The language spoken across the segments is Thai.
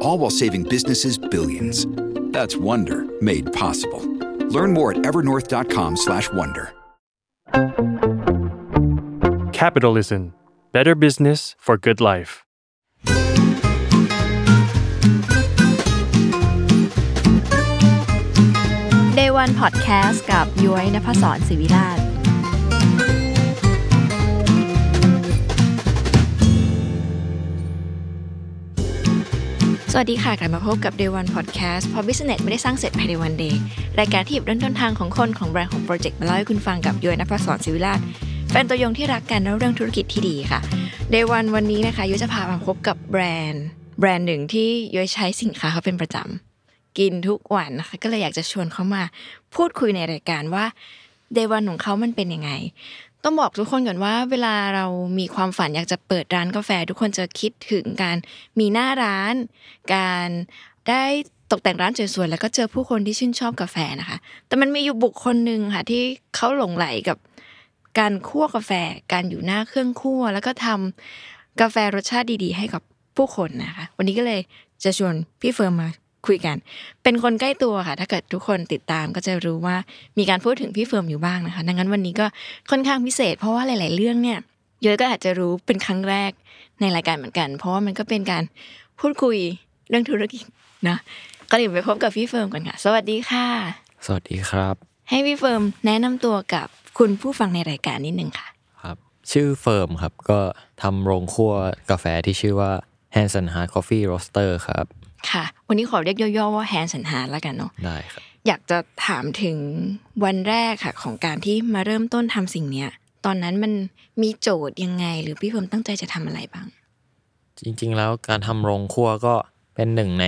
All while saving businesses billions. That's Wonder made possible. Learn more at evernorth.com/wonder. Capitalism Better Business for Good Life Day One Podcast กับย้อยนภศรศิวิราช วัสดีค่ะ กลับมาพบกับ Day One Podcast เพราะ Business ไม่ได้สร้างเสร็จภายใน One Day รายการที่หยิบเรื่องต้นทางของคนของแบรนด์ของโปรเจกต์มาเล่าให้คุณฟังกับยุ้ยนภศรศิวิราชแฟนตัวยงที่รักการเล่าเรื่องธุรกิจที่ดีค่ะ Day One วันนี้นะคะยุ้ยจะพามาพบกับแบรนด์ แบรนด์หนึ่งที่ยุ้ยใช้สินค้าเขาเป็นประจำกินทุกวันนะคะก็เลยอยากจะชวนเขามาพูดคุยในรายการว่า Day One ของเขามันเป็นยังไง ต้องบอกทุกคนก่อนว่า เวลาเรามีความฝันอยากจะเปิดร้านกาแฟ ทุกคนจะคิดถึงการมีหน้าร้าน การได้ตกแต่งร้านสวยๆแล้วก็เจอผู้คนที่ชื่นชอบกาแฟนะคะ แต่มันมีอยู่บุคคลหนึ่งค่ะที่เขาหลงไหลกับการคั่วกาแฟ การอยู่หน้าเครื่องคั่ว แล้วก็ทำกาแฟรสชาติดีๆ ให้กับผู้คนนะคะ วันนี้ก็เลยจะชวนพี่เฟิร์มมา คุยกัน เป็นคนใกล้ตัวค่ะ ถ้าเกิดทุกคนติดตามก็จะรู้ว่ามีการพูดถึงพี่เฟิร์มอยู่บ้างนะคะ ดังนั้นวันนี้ก็ค่อนข้างพิเศษ เพราะว่าหลาย ๆ เรื่องเนี่ยยุ้ยก็อาจจะรู้เป็นครั้งแรกในรายการเหมือนกัน เพราะว่ามันก็เป็นการพูดคุยเรื่องธุรกิจนะก็เดี๋ยวไปพบกับพี่เฟิร์มกันค่ะ สวัสดีค่ะ สวัสดีครับ ให้พี่เฟิร์มแนะนำตัวกับคุณผู้ฟังในรายการนิดนึงค่ะ ครับ ชื่อเฟิร์มครับ ก็ทำโรงคั่วกาแฟที่ชื่อว่า Hands and Heart Coffee Roaster ครับ ค่ะ วันนี้ขอเรียกย่อๆว่า Hands and Heart แล้วกันเนาะได้ครับอยากจะถามถึงวันแรกค่ะ ของการที่มาเริ่มต้นทำสิ่งเนี้ย ตอนนั้นมันมีโจทย์ยังไง หรือพี่เฟิร์มตั้งใจจะทำอะไรบ้าง จริง ๆ แล้วการทำโรงคั่วก็เป็นหนึ่งใน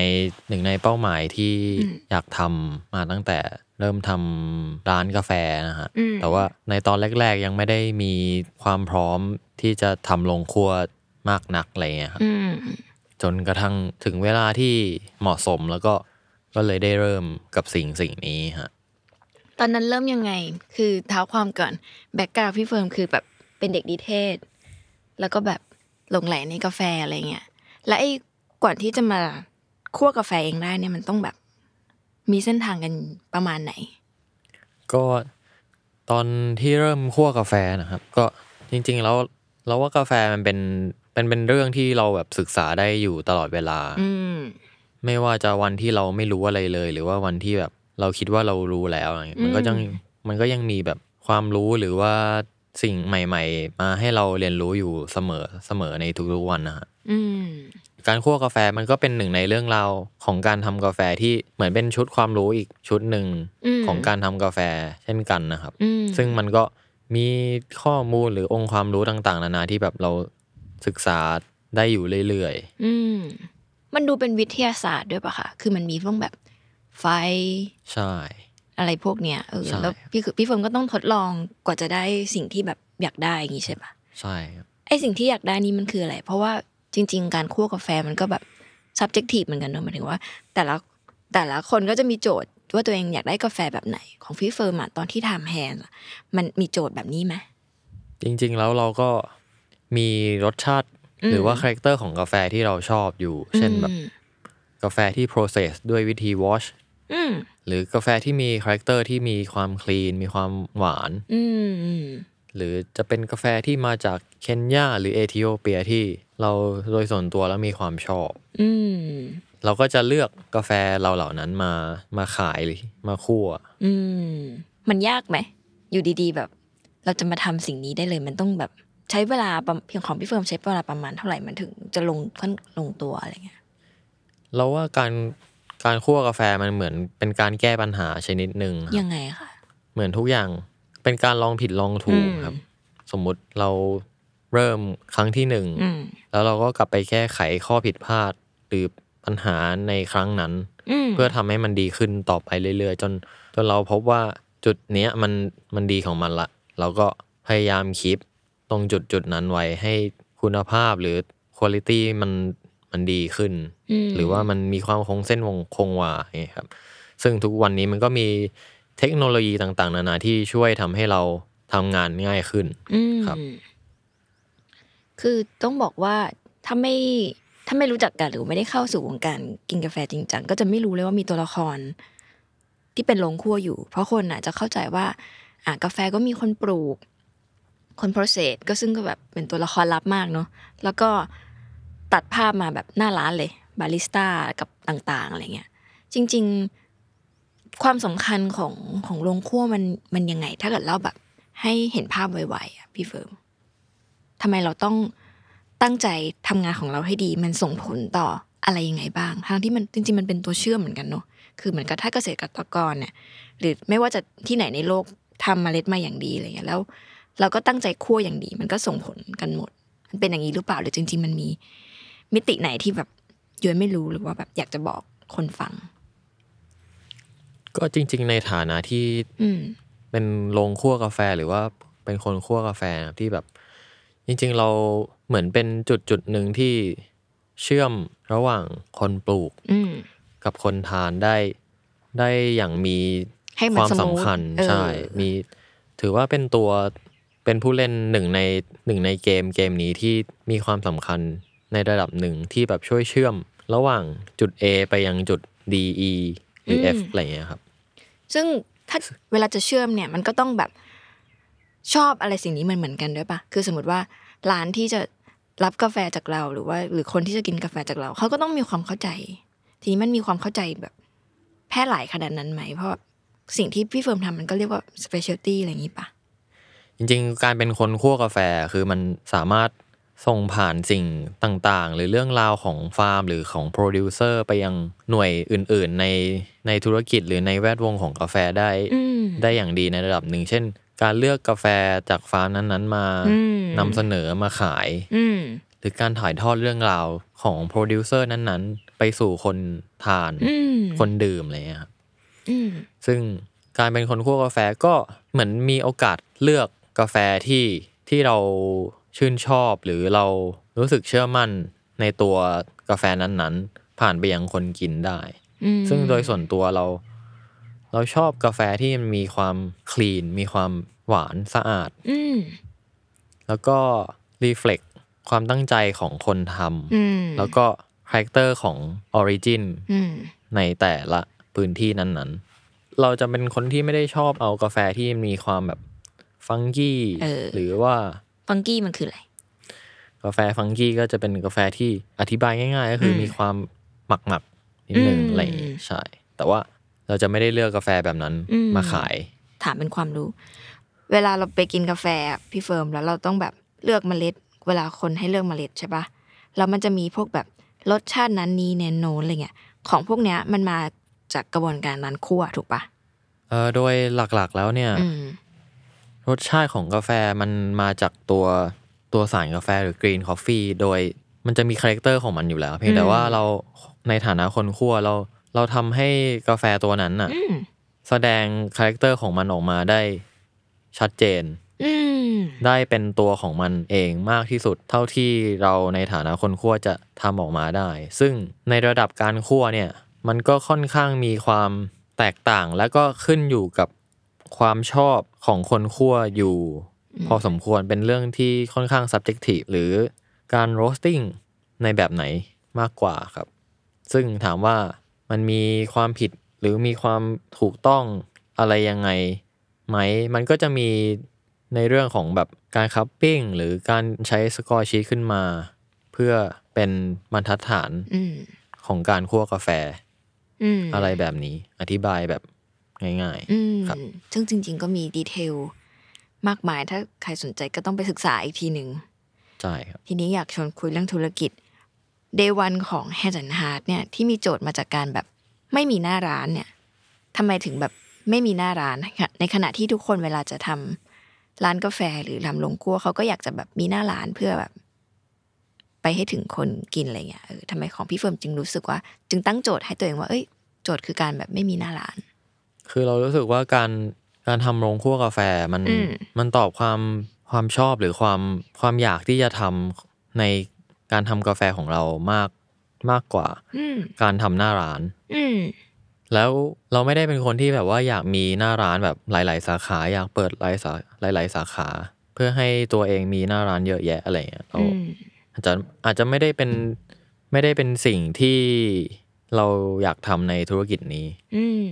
หนึ่งในเป้าหมายที่อืมอยากทำมาตั้งแต่เริ่มทำร้านกาแฟนะฮะอืมแต่ว่าในตอนแรก ๆ ยังไม่ได้มีความพร้อมที่จะทำโรงคั่วมากนักอะไรเงี้ยครับอืม จนกระทั่งถึงเวลาที่เหมาะสมแล้วก็ก็เลยได้เริ่มกับสิ่งสิ่งนี้ฮะตอนนั้นเริ่มยังไง คือเท้าความก่อน background พี่เฟิร์มคือแบบเป็นเด็กนิเทศ แล้วก็แบบหลงไหลในกาแฟอะไรเงี้ยและไอ้ก่อนที่จะมาคั่วกาแฟเองได้เนี่ยมันต้องแบบมีเส้นทางกันประมาณไหน ก็ตอนที่เริ่มคั่วกาแฟนะครับ ก็จริง ๆ แล้วเราว่ากาแฟมันเป็น เป็นเป็นเรื่องที่เราแบบศึกษาได้อยู่ตลอดเวลา อืม ไม่ว่าจะวันที่เราไม่รู้อะไรเลย หรือว่าวันที่แบบเราคิดว่าเรารู้แล้วอะไรเงี้ยมันก็ยังมันก็ยังมีแบบความรู้หรือว่าสิ่งใหม่ ๆ มาให้เราเรียนรู้อยู่เสมอเสมอในทุกๆวันนะฮะอืม การคั่วกาแฟมันก็เป็นหนึ่งในเรื่องราวของการทำกาแฟที่เหมือนเป็นชุดความรู้อีกชุดหนึ่งอืม ของการทำกาแฟเช่นกันนะครับ อืมซึ่งมันก็มีข้อมูลหรือองค์ความรู้ต่างๆ นานาที่แบบเรา ศึกษาได้อยู่เรื่อยอืมมันดูเป็นวิทยาศาสตร์ด้วยปะคะคือมันมีพวกแบบไฟๆใช่ อะไรพวกเนี้ยเออใช่แล้วพี่คือพี่เฟิร์มก็ต้องทดลองกว่าจะได้สิ่งที่แบบอยากได้อย่างงี้ใช่ปะใช่ครับไอสิ่งที่อยากได้นี่มันคืออะไร เพราะว่าจริง ๆ การคั่วกาแฟมันก็แบบ subjective เหมือนกันเนอะหมายถึงว่า แต่ละแต่ละคนก็จะมีโจทย์ว่าตัวเองอยากได้กาแฟแบบไหน ของพี่เฟิร์มอะตอนที่ทำ Hands อะมันมีโจทย์แบบนี้ไหมจริง ๆ แล้วเราก็ มีรสชาติอืมหรือว่า character ของกาแฟที่เราชอบอยู่ เช่นแบบอืมกาแฟที่ process ด้วยวิธี wash อืมหรือกาแฟที่มี character ที่มีความ clean มีความหวานอืมอืมหรือจะเป็นกาแฟที่มาจากเคนยาหรือเอธิโอเปียที่เราโดยส่วนตัวแล้วมีความชอบอืมเราก็จะเลือกกาแฟเราเหล่านั้นมามาขายหรือมาคั่วอืมมันยากไหม อยู่ดีๆแบบ เราจะมาทำสิ่งนี้ได้เลยมันต้องแบบ ใช้เวลาประเพียงของพี่เฟิร์มใช้เวลาประมาณเท่าไหร่มันถึงจะลงค่อนลงตัวอะไรเงี้ยเราว่าการการคั่วกาแฟมันเหมือนเป็นการแก้ปัญหาชนิดหนึ่งครับยังไงคะเหมือนทุกอย่างเป็นการลองผิดลองถูกอืมครับ สมมุติเราเริ่มครั้งที่หนึ่งอืมแล้วเราก็กลับไปแก้ไขข้อผิดพลาด หรือปัญหาในครั้งนั้นอืมเพื่อทำให้มันดีขึ้นต่อไปเรื่อยๆ จนจนเราพบว่าจุดเนี้ยมันมันดีของมันละ เราก็พยายามคีป ตรงจุดจุดนั้นไว้ให้คุณภาพหรือคุณภาพมันมันดีขึ้นมหรือว่ามันมีความคงเส้นวงคงวาอย่างเงี้ยครับ ซึ่งทุกวันนี้มันก็มีเทคโนโลยีต่างๆ นานาที่ช่วยทำให้เราทำงานง่ายขึ้นอืมครับ คือต้องบอกว่าถ้าไม่ถ้าไม่รู้จักกันหรือไม่ได้เข้าสู่วงการกินกาแฟจริงจังก็จะไม่รู้เลยว่ามีตัวละคร ที่เป็นโรงคั่วอยู่ เพราะคนอะจะเข้าใจว่า อะกาแฟก็มีคนปลูก คนโปรเซสก็ซึ่งก็แบบเป็นตัวละครลับมากเนาะแล้วก็ตัดภาพมาแบบหน้าร้านเลยบาริสต้ากับต่างๆอะไรเงี้ยจริง ๆความสำคัญของของโรงคั่วมันมันยังไง ถ้าเกิดเล่าแบบให้เห็นภาพไวๆอะพี่เฟิร์มทำไมเราต้องตั้งใจทำงานของเราให้ดี มันส่งผลต่ออะไรยังไงบ้างทั้งที่มันจริง ๆ มันเป็นตัวเชื่อมเหมือนกันเนาะคือเหมือนกับถ้าเกษตรกรเนี่ยหรือไม่ว่าจะที่ไหนในโลกทำเมล็ดมาอย่างดีอะไรเงี้ยแล้ว เราก็ตั้งใจคั่วอย่างดี มันก็ส่งผลกันหมด มันเป็นอย่างนี้หรือเปล่าหรือจริง ๆ มันมี มิติไหนที่แบบย้อยไม่รู้หรือว่าแบบอยากจะบอกคนฟัง ก็จริง ๆ ในฐานะที่อืมเป็นโรงคั่วกาแฟหรือว่าเป็นคนคั่วกาแฟนะครับที่แบบ จริง ๆ เราเหมือนเป็นจุดจุดหนึ่งที่เชื่อมระหว่างคนปลูกอืมกับคนทานได้ได้อย่างมีให้มันความสมูทสำคัญเออใช่ มีถือว่าเป็นตัว เป็นผู้เล่นหนึ่งในหนึ่งในเกมเกมนี้ที่มีความสำคัญในระดับหนึ่งที่แบบช่วยเชื่อม ระหว่างจุด A ไปยังจุด D E หรือ F อะไรอย่างเงี้ยครับ ซึ่งถ้าเวลาจะเชื่อมเนี่ยมันก็ต้องแบบชอบอะไรสิ่งนี้มันเหมือนกันด้วยปะคือสมมติว่าร้านที่จะรับกาแฟจากเราหรือว่า หรือคนที่จะกินกาแฟจากเรา เขาก็ต้องมีความเข้าใจ ทีนี้มันมีความเข้าใจแบบแพร่หลายขนาดนั้นไหม เพราะสิ่งที่พี่เฟิร์มทำมันก็เรียกว่า specialty อะไรอย่างนี้ปะ จริงๆ การเป็นคนคั่วกาแฟคือมันสามารถส่งผ่านสิ่งต่างๆ หรือเรื่องราวของฟาร์ม หรือของโปรดิวเซอร์ไปยังหน่วยอื่น ๆ ในในธุรกิจหรือในแวดวงของกาแฟได้อืมได้อย่างดีในระดับหนึ่ง เช่น การเลือกกาแฟจากฟาร์มนั้นๆ มาอืมนำเสนอมาขายอืมหรือการถ่ายทอดเรื่องราวของโปรดิวเซอร์นั้นๆ ไปสู่คนทานอืมคนดื่มอะไรอย่างเงี้ยครับอืมซึ่งการเป็นคนคั่วกาแฟก็เหมือนมีโอกาสเลือก กาแฟที่ที่เราชื่นชอบหรือเรารู้สึกเชื่อมั่นในตัวกาแฟนั้นๆ ผ่านไปยังคนกินได้อืมซึ่งโดยส่วนตัวเรา เราชอบกาแฟที่มันมีความคลีน มีความหวานสะอาดอืมแล้วก็ reflect ความตั้งใจของคนทำอืมแล้วก็ character ของ origin อืมในแต่ละพื้นที่นั้นๆ เราจะเป็นคนที่ไม่ได้ชอบเอากาแฟที่มีความแบบ funky เออหรือว่า funky มันคืออะไร กาแฟ funky ก็จะเป็นกาแฟที่อธิบายง่าย ๆ ก็คืออมมีความหมักหมักๆนิดนึงอืมอะไรอย่างงี้ใช่ แต่ว่าเราจะไม่ได้เลือกกาแฟแบบนั้นอืมมาขาย ถามเป็นความรู้ เวลาเราไปกินกาแฟอะพี่เฟิร์มแล้วเราต้องแบบเลือกเมล็ด เวลาคนให้เลือกเมล็ดใช่ปะแล้วมันจะมีพวกแบบรสชาตินั้นนี้นั้นโน้นอะไรเงี้ยของพวกเนี้ยมันมาจากกระบวนการนั้นคั่วถูกปะเออโดยหลักๆแล้วเนี่ยอืม รสชาติของกาแฟมันมาจากตัวตัวสารกาแฟหรือกรีน c o ฟฟี่โดยมันจะมี character ของมันอยู่แล้ว เพียงแต่อืมว่าเราในฐานะคนคั่วเราเราทำให้กาแฟตัวนั้นน่ะอืมแสดง character ของมันออกมาได้ชัดเจนอืมได้เป็นตัวของมันเองมากที่สุด เท่าที่เราในฐานะคนคั่วจะทำออกมาได้ ซึ่งในระดับการคั่วเนี่ย มันก็ค่อนข้างมีความแตกต่าง และก็ขึ้นอยู่กับ ความชอบของคนคั่วอยู่ พอสมควรเป็นเรื่องที่ค่อนข้าง subjective หรือการ roasting ในแบบไหนมากกว่าครับ ซึ่งถามว่ามันมีความผิดหรือมีความถูกต้องอะไรยังไงไหม มันก็จะมีในเรื่องของแบบการ cupping หรือการใช้ score sheet ขึ้นมา เพื่อเป็นบรรทัดฐานอืมของการคั่วกาแฟอืมอะไรแบบนี้ อธิบายแบบ ง่ายอืมครับซึ่งจริง ๆ ก็มี detail มากมาย ถ้าใครสนใจก็ต้องไปศึกษาอีกทีหนึ่งใช่ครับทีนี้อยากชวนคุยเรื่องธุรกิจ Day One ของ Hand and Heart เนี่ยที่มีโจทย์มาจากการแบบไม่มีหน้าร้านเนี่ยทำไมถึงแบบไม่มีหน้าร้านนะคะในขณะที่ทุกคนเวลาจะทำร้านกาแฟหรือทำโรงครัวเขาก็อยากจะแบบมีหน้าร้านเพื่อแบบ ไปให้ถึงคนกินอะไรเงี้ยเออทำไมของพี่เฟิร์มจึงรู้สึกว่า จึงตั้งโจทย์ให้ตัวเองว่า เอ้ย โจทย์คือการแบบไม่มีหน้าร้าน คือเรารู้สึกว่าการการทำโรงคั่วกาแฟมันอืมมันตอบความความชอบหรือความความอยากที่จะทำในการทำกาแฟของเรามากมากกว่าอืมการทำหน้าร้านอืมแล้วเราไม่ได้เป็นคนที่แบบว่าอยากมีหน้าร้านแบบหลาย ๆ สาขาอยากเปิดหลายสาหลาย ๆ สาขา เพื่อให้ตัวเองมีหน้าร้านเยอะแยะอะไรเงี้ยเราอืมอาจจะอาจจะไม่ได้เป็นไม่ได้เป็นสิ่งที่เราอยากทำในธุรกิจนี้ อืม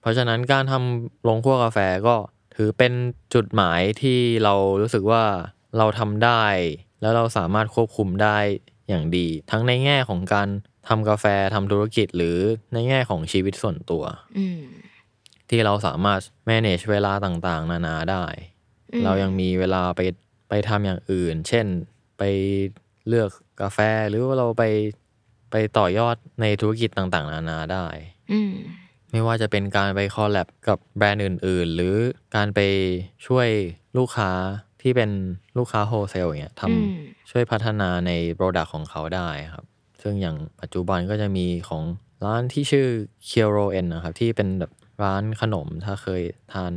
เพราะฉะนั้นการทำโรงคั่วกาแฟก็ถือเป็นจุดหมายที่เรารู้สึกว่าเราทำได้ แล้วเราสามารถควบคุมได้อย่างดี ทั้งในแง่ของการทำกาแฟทำธุรกิจหรือในแง่ของชีวิตส่วนตัวอืมที่เราสามารถ manage เวลาต่างๆ นานาได้อืมเรายังมีเวลาไปไปทำอย่างอื่น เช่นไปเลือกกาแฟหรือว่าเราไปไปต่อยอดในธุรกิจต่างๆ นานาได้อืม ไม่ว่าจะเป็นการไป collab กับแบรนด์อื่น ๆ หรือการไปช่วยลูกค้าที่เป็นลูกค้า wholesale อย่างเงี้ยอืมทำช่วยพัฒนาใน product ของเขาได้ครับ ซึ่งอย่างปัจจุบันก็จะมีของร้านที่ชื่อ k i o r o N นะครับ ที่เป็นแบบร้านขนมถ้าเคยทาน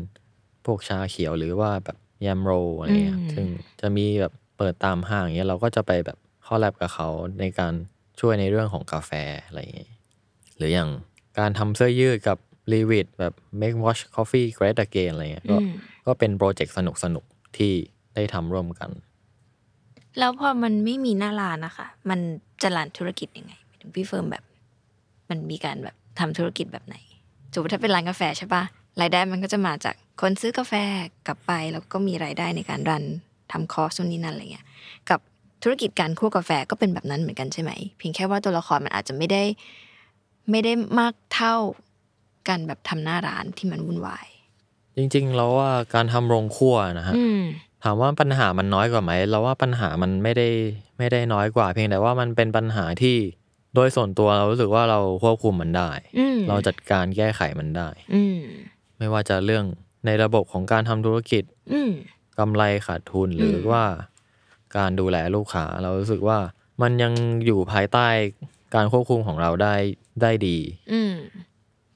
พวกชาเขียวหรือว่าแบบแยมโรลอะไรเงี้ยอืมซึ่งจะมีแบบเปิดตามห้างอย่างเงี้ยเราก็จะไปแบบ collab กับเขาในการช่วยในเรื่องของกาแฟอะไรอย่างเงี้ยหรืออย่าง การทำเสื้อยืดกับ l e v i t แบบ make washed coffee great again อะไรเงี้ยก็อืมก็เป็น project สนุกๆที่ได้ทำร่วมกัน แล้วพอมันไม่มีหน้าร้านนะคะ มันจะ run ธุรกิจยังไงหมายถึงพี่เฟิร์มแบบ มันมีการแบบทำธุรกิจแบบไหนสมมติถ้าเป็นร้านกาแฟใช่ปะรายได้มันก็จะมาจากคนซื้อกาแฟกลับไปแล้วก็มีรายได้ในการรันทำคอร์สนู่นนี่นั่นอะไรเงี้ย กับธุรกิจการคั่วกาแฟก็เป็นแบบนั้นเหมือนกันใช่ไหมเพียงแค่ว่าตัวละครมันอาจจะไม่ได้ ไม่ได้มากเท่ากันแบบทำหน้าร้านที่มันวุ่นวาย จริงๆเราว่าการทำโรงครัวนะฮะอืมถามว่าปัญหามันน้อยกว่าไหมเราว่าปัญหามันไม่ได้ไม่ได้น้อยกว่า เพียงแต่ว่ามันเป็นปัญหาที่โดยส่วนตัวเรารู้สึกว่าเราควบคุมมันได้อืมเราจัดการแก้ไขมันได้ อืมไม่ว่าจะเรื่องในระบบของการทำธุรกิจ อืมกำไรขาดทุนหรือว่า การดูแลลูกค้า เรารู้สึกว่ามันยังอยู่ภายใต้ การควบคุมของเราได้ได้ดี อืม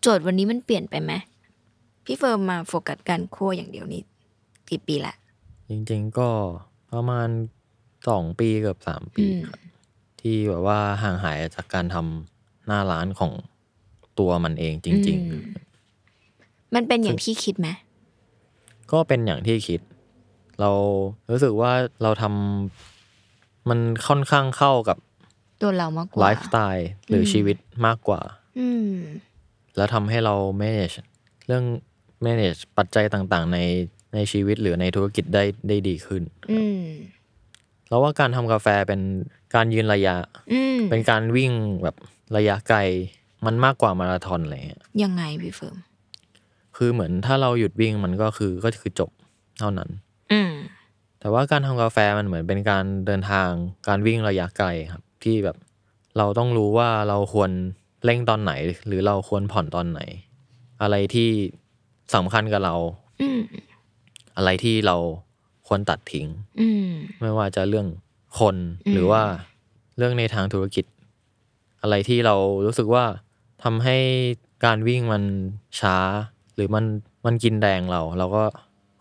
โจทย์วันนี้มันเปลี่ยนไปไหมพี่เฟิร์มมาโฟกัสการคั่วอย่างเดียวนี่กี่ปีละ จริงๆก็ประมาณสองปีเกือบสามปีอืมครับที่แบบว่าห่างหายจากการทำหน้าร้านของตัวมันเองจริงอืมมันเป็นอย่างที่คิดไหมๆก็เป็นอย่างที่คิด เรารู้สึกว่าเราทำมันค่อนข้างเข้ากับ ตัวเรามากกว่าไลฟ์สไตล์หรืออมชีวิตมากกว่า อืมแล้วทำให้เรา manage เรื่อง manage ปัจจัยต่างๆ ในในชีวิตหรือในธุรกิจได้ได้ดีขึ้นอืมเราว่าการทำกาแฟเป็นการยืนระยะอืมเป็นการวิ่งแบบระยะไกลมันมากกว่ามาราธอนอะไรเงี้ยยังไงพี่เฟิร์มคือเหมือนถ้าเราหยุดวิ่งมันก็คือก็คือจบเท่านั้น อืมแต่ว่าการทำกาแฟมันเหมือนเป็นการเดินทางการวิ่งระยะไกลครับ ที่แบบ เราต้องรู้ว่าเราควรเร่งตอนไหน หรือเราควรผ่อนตอนไหน อะไรที่สำคัญกับเราอืมอะไรที่เราควรตัดทิ้งอืมไม่ว่าจะเรื่องคนอืมหรือว่าเรื่องในทางธุรกิจ อะไรที่เรารู้สึกว่าทำให้การวิ่งมันช้า หรือมันมันกินแรงเรา เราก็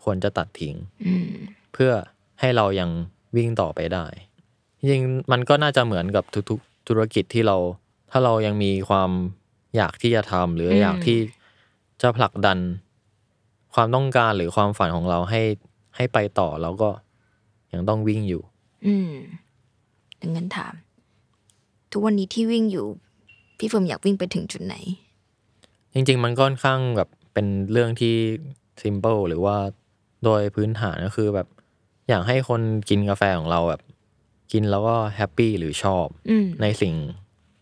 ควรจะตัดทิ้งอืมเพื่อให้เรายังวิ่งต่อไปได้ จริงๆมันก็น่าจะเหมือนกับทุกๆ ธุรกิจที่เรา ถ้าเรายังมีความอยากที่จะทำหรืออมอยากที่จะผลักดันความต้องการหรือความฝันของเราให้ให้ไปต่อเราก็ยังต้องวิ่งอยู่ อืมดังนั้นถาม ทุกวันนี้ที่วิ่งอยู่ พี่เฟิร์มอยากวิ่งไปถึงจุดไหน จริง ๆ มันก็ค่อนข้างแบบเป็นเรื่องที่ simple หรือว่าโดยพื้นฐานก็คือแบบ อยากให้คนกินกาแฟของเราแบบ กินแล้วก็ happy หรือชอบอืมในสิ่ง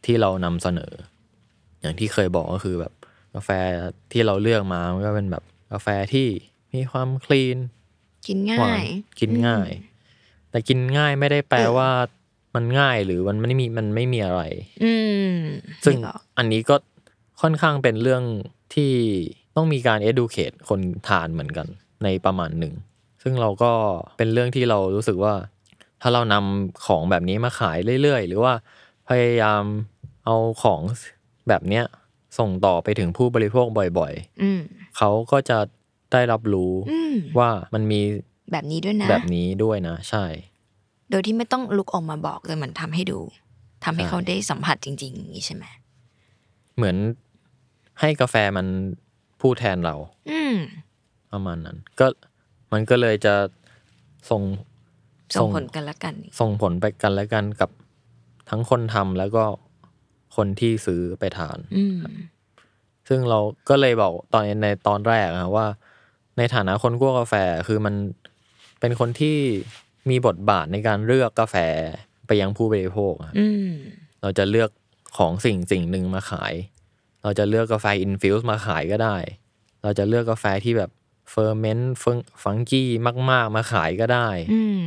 ที่เรานำเสนอ อย่างที่เคยบอกก็คือแบบกาแฟที่เราเลือกมามันก็เป็นแบบกาแฟที่มีความคลีน กินหวง่านยกินง่าย แต่กินง่ายไม่ได้แปลว่ามันง่ายหรือมันไม่มีมันไม่มีอะไร อืมซึ่งนึกออกอันนี้ก็ค่อนข้างเป็นเรื่องที่ต้องมีการ educate คนทานเหมือนกันในประมาณหนึ่ง ซึ่งเราก็เป็นเรื่องที่เรารู้สึกว่า ถ้าเรานำของแบบนี้มาขายเรื่อยๆ หรือว่าพยายามเอาของแบบเนี้ยส่งต่อไปถึงผู้บริโภคบ่อยอืมๆเขาก็จะได้รับรู้อืมว่ามันมีแบบนี้ด้วยนะ แบบนี้ด้วยนะ ใช่ โดยที่ไม่ต้องลุกออกมาบอกเลยเหมือนทำให้ดูทำให้ใช่เขาได้สัมผัสจริงๆอย่างนี้ใช่ไหมเหมือนให้กาแฟมันพูดแทนเรา อืมประมาณนั้น ก็มันก็เลยจะส่ง ส่งผลกันละกัน ส่งผลไปกันและกันกับทั้งคนทำแล้วก็คนที่ซื้อไปทานอืมซึ่งเราก็เลยบอกตอนในตอนแรกอะว่า ในฐานะคนคั่วกาแฟคือมันเป็นคนที่มีบทบาทในการเลือกกาแฟไปยังผู้บริโภคอะอืมเราจะเลือกของสิ่งสิ่งหนึ่งมาขาย เราจะเลือกกาแฟ infuse มาขายก็ได้ เราจะเลือกกาแฟที่แบบ ferment funky มาก ๆ มาขายก็ได้อืม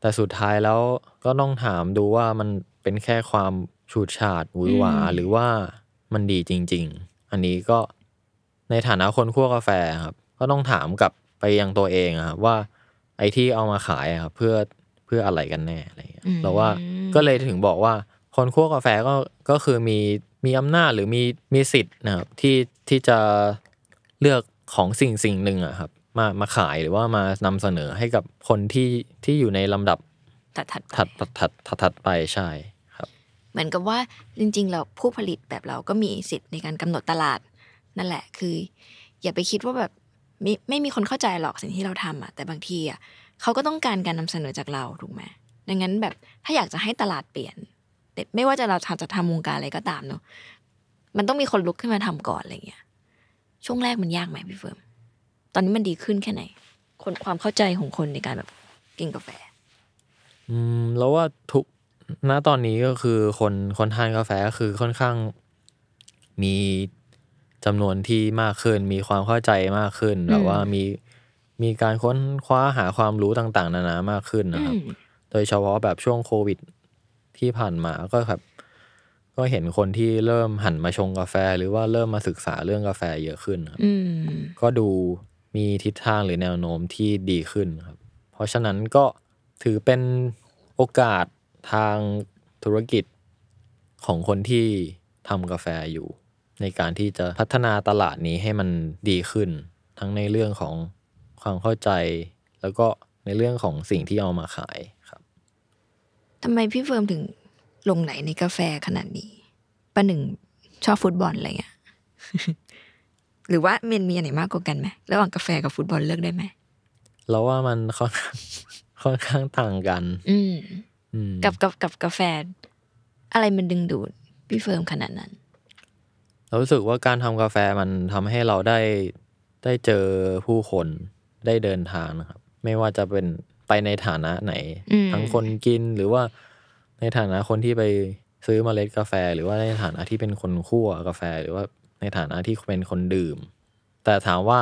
แต่สุดท้ายแล้วก็ต้องถามดูว่ามันเป็นแค่ความฉูดฉาดหวือหวาอืม หรือว่ามันดีจริง ๆ อันนี้ก็ในฐานะคนคั่วกาแฟครับ ก็ต้องถามกลับไปยังตัวเองอะครับว่า ไอ้ที่เอามาขายอะครับเพื่อเพื่ออะไรกันแน่อะไรเงี้ยเราว่าก็เลยถึงบอกว่า คนคั่วกาแฟก็ก็คือมีมีอำนาจหรือมีมีสิทธิ์นะครับที่ที่จะเลือกของสิ่งสิ่งหนึ่งอะครับ มามาขายหรือว่ามานำเสนอให้กับคนที่ที่อยู่ในลำดับถัดถัดๆไปถัดถัดถัดถัดถัดไปใช่ครับ เหมือนกับว่าจริงๆเราผู้ผลิตแบบเราก็มีสิทธิ์ในการกำหนดตลาดนั่นแหละ คือ อย่าไปคิดว่าแบบไม่ไม่มีคนเข้าใจหรอกสิ่งที่เราทำอะแต่บางทีอะเขาก็ต้องการการนำเสนอจากเราถูกไหมดังนั้นแบบถ้าอยากจะให้ตลาดเปลี่ยนแต่ไม่ว่าจะเราทำจะทำวงการอะไรก็ตามเนอะมันต้องมีคนลุกขึ้นมาทำก่อนอะไรเงี้ยช่วงแรกมันยากไหมพี่เฟิร์มต อนนี้มันดีขึ้นแค่ไหน คนความเข้าใจของคนในการแบบกินกาแฟ อืมแล้วว่าทุกณตอนนี้ก็คือคนคนทานกาแฟก็คือค่อนข้างมีจำนวนที่มากขึ้น มีความเข้าใจมากขึ้นแบบว่ามีมีการค้นคว้าหาความรู้ต่างๆ นานามากขึ้นนะครับ โดยเฉพาะแบบช่วงโควิดที่ผ่านมาก็แบบก็เห็นคนที่เริ่มหันมาชงกาแฟ หรือว่าเริ่มมาศึกษาเรื่องกาแฟเยอะขึ้นครับอืมก็ดู มีทิศทางหรือแนวโน้มที่ดีขึ้นครับ เพราะฉะนั้นก็ถือเป็นโอกาสทางธุรกิจของคนที่ทำกาแฟอยู่ ในการที่จะพัฒนาตลาดนี้ให้มันดีขึ้น ทั้งในเรื่องของความเข้าใจ แล้วก็ในเรื่องของสิ่งที่เอามาขายครับทำไมพี่เฟิร์มถึงลงไหลในกาแฟขนาดนี้ป้าหนึ่งชอบฟุตบอลอะไรเงี้ย หรือว่าเมนมีอันไหนมากกว่ากันไหมระหว่างกาแฟกับฟุตบอลเลือกได้ไหมแล้วว่ามันค่อนข้างค่อนข้างต่างกันอืมอืมกับกับกับกาแฟ อะไรมันดึงดูดพี่เฟิร์มขนาดนั้น เรารู้สึกว่าการทำกาแฟมันทำให้เราได้ได้เจอผู้คนได้เดินทางนะครับ ไม่ว่าจะเป็นไปในฐานะไหนอืมทั้งคนกินหรือว่าในฐานะคนที่ไปซื้อเมล็ดกาแฟ หรือว่าในฐานะที่เป็นคนคั่วกาแฟ หรือว่า ในฐานะที่เป็นคนดื่ม แต่ถามว่า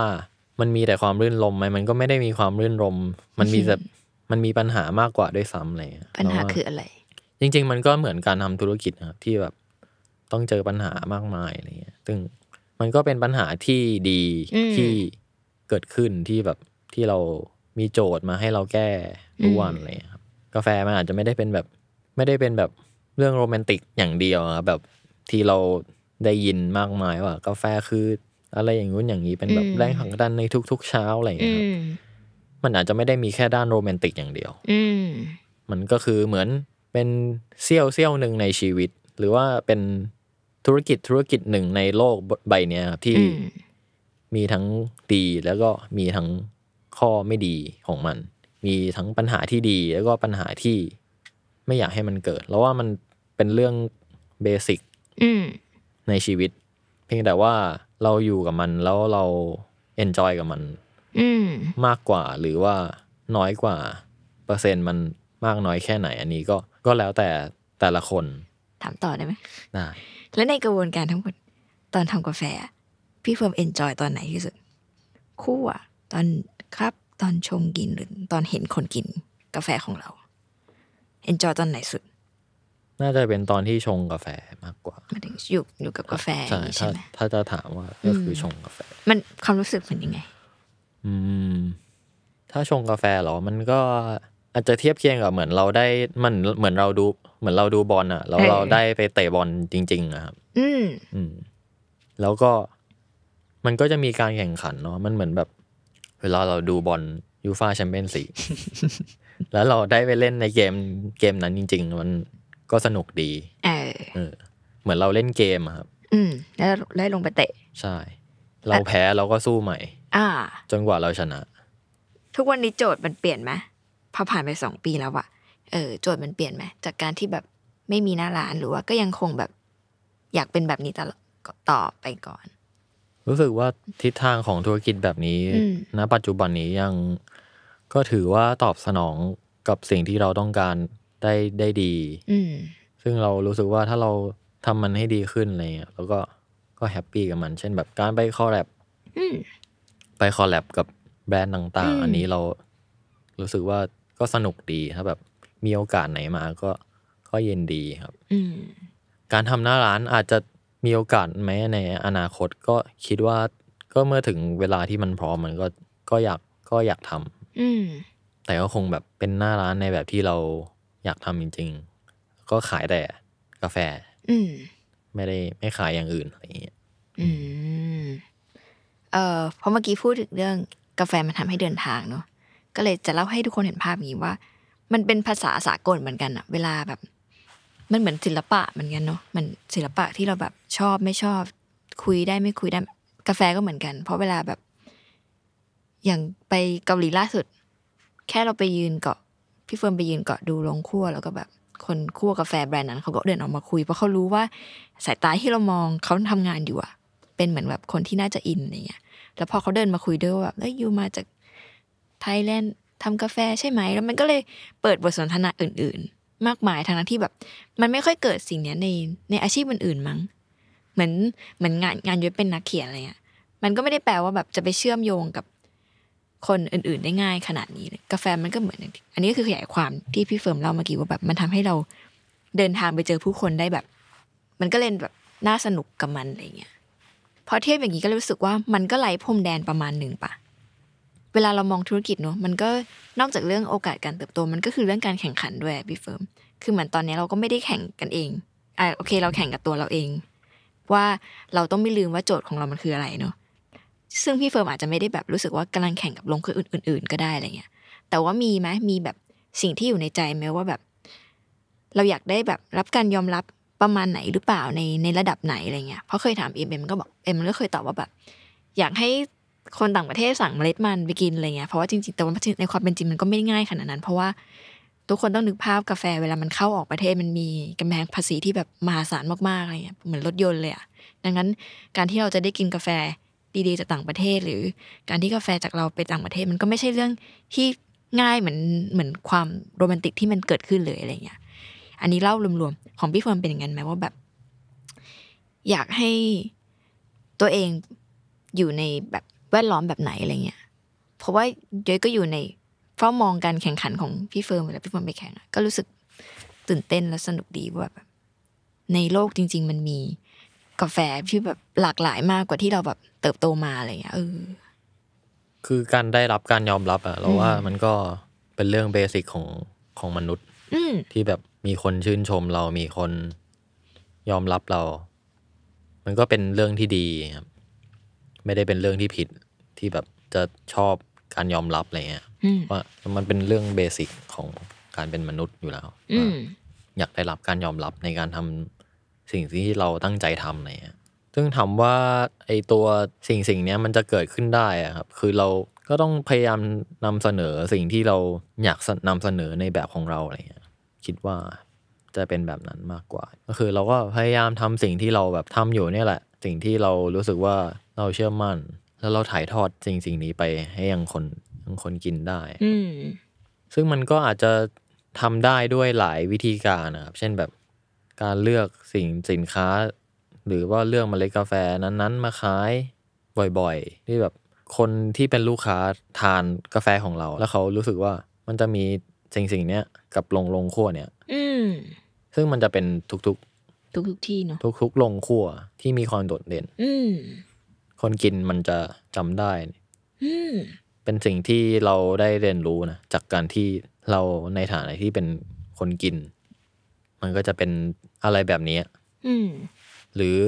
มันมีแต่ความรื่นรมไหมมันก็ไม่ได้มีความรื่นรม มันมีแต่มันมีปัญหามากกว่าด้วยซ้ำอะไรเลยปัญหาเรว่คืออะไร จริง ๆ มันก็เหมือนการทำธุรกิจนะครับที่แบบต้องเจอปัญหามากมายอะไรเงี้ยซึ่งมันก็เป็นปัญหาที่ดีอืมที่เกิดขึ้นที่แบบที่เรามีโจทย์มาให้เราแก้ทุกวันอะไรเงี้ยครับ กาแฟมันอาจจะไม่ได้เป็นแบบ ไม่ได้เป็นแบบเรื่องโรแมนติกอย่างเดียวอะแบบที่เรา ได้ยินมากมายว่า กาแฟคืออะไรอย่างงู้นอย่างนี้เป็นแบบอืมแรงผลักดันในทุก ๆ เช้าอะไรอย่างอืเงี้ยครับมมันอาจจะไม่ได้มีแค่ด้านโรแมนติกอย่างเดียว อืมมันก็คือเหมือนเป็นเสี้ยวเสี้ยวหนึ่งในชีวิต หรือว่าเป็นธุรกิจธุรกิจหนึ่งในโลกใบเนี้ยครับที่อืมมีทั้งดีแล้วก็มีทั้งข้อไม่ดีของมัน มีทั้งปัญหาที่ดี แล้วก็ปัญหาที่ไม่อยากให้มันเกิด แล้วว่ามันเป็นเรื่องbasic อืม ในชีวิต เพียงแต่ว่าเราอยู่กับมันแล้วเรา enjoy กับมันอืมมากกว่าหรือว่าน้อยกว่า เปอร์เซ็นต์มันมากน้อยแค่ไหน อันนี้ก็ก็แล้วแต่แต่ละคน ถามต่อได้ไหมได้และในกระบวนการทั้งหมดตอนทำกาแฟอะพี่เฟิร์ม enjoy ตอนไหนที่สุดคั่วอะตอนครับ ตอนชงกินหรือตอนเห็นคนกินกาแฟของเรา enjoy ตอนไหนสุด น่าจะเป็นตอนที่ชงกาแฟมากกว่าหมายถึงอยู่อยู่กับกาแฟอใช่ย่างนี้ถ้าใช่ไหมถ้าจะถามว่าก็คือชงกาแฟ มันความรู้สึกเป็นยังไง อืม ถ้าชงกาแฟเหรอมันก็อาจจะเทียบเคียงกับเหมือนเราได้มันเหมือนเราดูเหมือนเราดูบอลอะแล้วเออเราได้ไปเตะบอลจริงๆอะครับ อืมอืม แล้วก็มันก็จะมีการแข่งขันเนาะมันเหมือนแบบ เวลาเราดูบอลยูฟาแชมเปี้ยนส์ลีกแล้วเราได้ไปเล่นในเกมเกมนั้นจริง ๆ มัน ก็สนุกดีเออเออเหมือนเราเล่นเกมอะครับ อืม แล้วได้ลงไปเตะ ใช่ เราแพ้เราก็สู้ใหม่ อ่า จนกว่าเราชนะ ทุกวันนี้โจทย์มันเปลี่ยนไหมพอผ่านไปสองปีแล้วอะเออ โจทย์มันเปลี่ยนไหมจากการที่แบบไม่มีหน้าร้านหรือว่าก็ยังคงแบบ อยากเป็นแบบนี้ตลอดต่อไปก่อน รู้สึกว่าทิศทางของธุรกิจแบบนี้อืมณปัจจุบันนี้ยังก็ถือว่าตอบสนองกับสิ่งที่เราต้องการ ได้ได้ดี อืมซึ่งเรารู้สึกว่าถ้าเราทำมันให้ดีขึ้นอะไรเงี้ยแล้วก็ก็ happy กับมัน เช่นแบบการไป collab อืม ไป collab กับแบรนด์ต่าง อืม ๆ อันนี้เรารู้สึกว่าก็สนุกดีถ้าแบบมีโอกาสไหนมาก็ก็เย็นดีครับ อืม การทำหน้าร้านอาจจะมีโอกาสไหมในอนาคตก็คิดว่าก็เมื่อถึงเวลาที่มันพร้อมมันก็ก็อยากก็อยากทำอืม แต่ก็คงแบบเป็นหน้าร้านในแบบที่เรา อยากทำจริง ๆ ก็ขายแต่กาแฟ อืมไม่ได้ไม่ขายอย่างอื่นอะไรอย่างเงี้ยอืมเอ่อเพราะเมื่อกี้พูดถึงเรื่องกาแฟมันทำให้เดินทางเนอะก็เลยจะเล่าให้ทุกคนเห็นภาพอย่างนี้ว่า มันเป็นภาษาสากลเหมือนกันอะเวลาแบบ มันเหมือนศิลปะเหมือนกันเนาะมันศิลปะที่เราแบบชอบไม่ชอบ คุยได้ไม่คุยได้กาแฟก็เหมือนกัน เพราะเวลาแบบ อย่างไปเกาหลีล่าสุด แค่เราไปยืนเกาะ พี่เฟิร์นไปยืนเกาะดูโรงคั่วแล้วก็แบบคนคั่วกาแฟแบรนด์นั้นเขาก็เดินออกมาคุยเพราะเขารู้ว่าสายตาที่เรามองเขาทำงานอยู่อะเป็นเหมือนแบบคนที่น่าจะอินอะไรเงี้ย แล้วพอเขาเดินมาคุยด้วยว่าแบบเอ้ย you มาจากไทยแลนด์ทำกาแฟใช่ไหม แล้วมันก็เลยเปิดบทสนทนาอื่น ๆ มากมายทางนั้นที่แบบ มันไม่ค่อยเกิดสิ่งเนี้ยในในอาชีพอื่นๆมั้ง เหมือนเหมือนงานงานยุ้ยเป็นนักเขียนอะไรเงี้ย มันก็ไม่ได้แปลว่าแบบจะไปเชื่อมโยงกับ คนอื่นๆได้ง่ายขนาดนี้กาแฟมันก็เหมือน อันนี้ก็คือขยายความที่พี่เฟิร์มเล่าเมื่อกี้ว่าแบบมันทำให้เราเดินทางไปเจอผู้คนได้แบบ มันก็เล่นแบบน่าสนุกกับมันอะไรเงี้ยพอเทียบอย่างนี้ก็รู้สึกว่ามันก็ไร้พรมแดนประมาณหนึ่งปะเวลาเรามองธุรกิจเนอะมันก็นอกจากเรื่องโอกาสการเติบโตมันก็คือเรื่องการแข่งขันด้วยพี่เฟิร์มคือเหมือนตอนนี้เราก็ไม่ได้แข่งกันเองอ่าโอเค เราแข่งกับตัวเราเอง ว่าเราต้องไม่ลืมว่าโจทย์ของเรามันคืออะไรเนอะ ซึ่งพี่เฟิร์มอาจจะไม่ได้แบบรู้สึกว่ากำลังแข่งกับโรงคั่วอื่น ๆ ก็ได้อะไรเงี้ย แต่ว่ามีไหมมีแบบสิ่งที่อยู่ในใจไหมว่าแบบ เราอยากได้แบบรับการยอมรับประมาณไหนหรือเปล่าในในระดับไหนอะไรเงี้ย เพราะเคยถามเอ็มเอ็มก็บอกเอ็มมันก็เคยตอบว่าแบบ อยากให้คนต่างประเทศสั่งเมล็ดมันไปกินอะไรเงี้ย เพราะว่าจริงๆแต่ว่าในความเป็นจริงมันก็ไม่ได้ง่ายขนาดนั้น เพราะว่าทุกคนต้องนึกภาพกาแฟเวลามันเข้าออกประเทศมันมีกำแพงภาษีที่แบบมหาศาลมากๆอะไรเงี้ยเหมือนรถยนต์เลยอะดังนั้นการที่เราจะได้กินกาแฟ ดีๆจากต่างประเทศ หรือการที่กาแฟจากเราไปต่างประเทศ มันก็ไม่ใช่เรื่องที่ง่ายเหมือนเหมือนความโรแมนติกที่มันเกิดขึ้นเลยอะไรเงี้ย อันนี้เล่ารวมๆของพี่เฟิร์มเป็นอย่างนั้นไหมว่าแบบ อยากให้ตัวเองอยู่ในแบบแวดล้อมแบบไหนอะไรเงี้ย เพราะว่ายุ้ยก็อยู่ในเฝ้ามองการแข่งขันของพี่เฟิร์มเวลาพี่เฟิร์มไปแข่งก็รู้สึกตื่นเต้นและสนุกดีว่าแบบในโลกจริง ๆ มันมีกาแฟที่แบบหลากหลายมากกว่าที่เราแบบ เติบโตมาอะไรเงี้ยเออคือการได้รับการยอมรับอะเราว่ามันก็เป็นเรื่องเบสิกของของมนุษย์อืมที่แบบมีคนชื่นชมเรามีคนยอมรับเรา มันก็เป็นเรื่องที่ดีครับ ไม่ได้เป็นเรื่องที่ผิดที่แบบจะชอบการยอมรับอะไรเงี้ยอืมว่ามันเป็นเรื่องเบสิกของการเป็นมนุษย์อยู่แล้วอืมว่าอยากได้รับการยอมรับในการทำสิ่งที่เราตั้งใจทำอะไรเงี้ย ซึ่งถามว่าไอตัวสิ่งสิ่งเนี้ยมันจะเกิดขึ้นได้อะครับคือเราก็ต้องพยายามนำเสนอสิ่งที่เราอยากนำเสนอในแบบของเราอะไรเงี้ยคิดว่าจะเป็นแบบนั้นมากกว่า ก็คือเราก็พยายามทำสิ่งที่เราแบบทำอยู่เนี่ยแหละ สิ่งที่เรารู้สึกว่าเราเชื่อมั่น แล้วเราถ่ายทอดสิ่งสิ่งนี้ไปให้ยังคนยังคนกินได้ อืมซึ่งมันก็อาจจะทำได้ด้วยหลายวิธีการนะครับ เช่นแบบการเลือกสิ่งสินค้า หรือว่าเลือกเมล็ดกาแฟนั้นๆ มาขายบ่อยๆ ที่แบบคนที่เป็นลูกค้าทานกาแฟของเรา แล้วเขารู้สึกว่ามันจะมีสิ่งสิ่งเนี้ยกับลงลงคั่วเนี่ยอืมซึ่งมันจะเป็นทุกทุกทุกๆที่เนาะๆทุกๆลงคั่วที่มีความโดดเด่น อืมคนกินมันจะจำได้อืมเป็นสิ่งที่เราได้เรียนรู้นะจากการที่เราในฐานะที่เป็นคนกิน มันก็จะเป็นอะไรแบบนี้อืม หรือ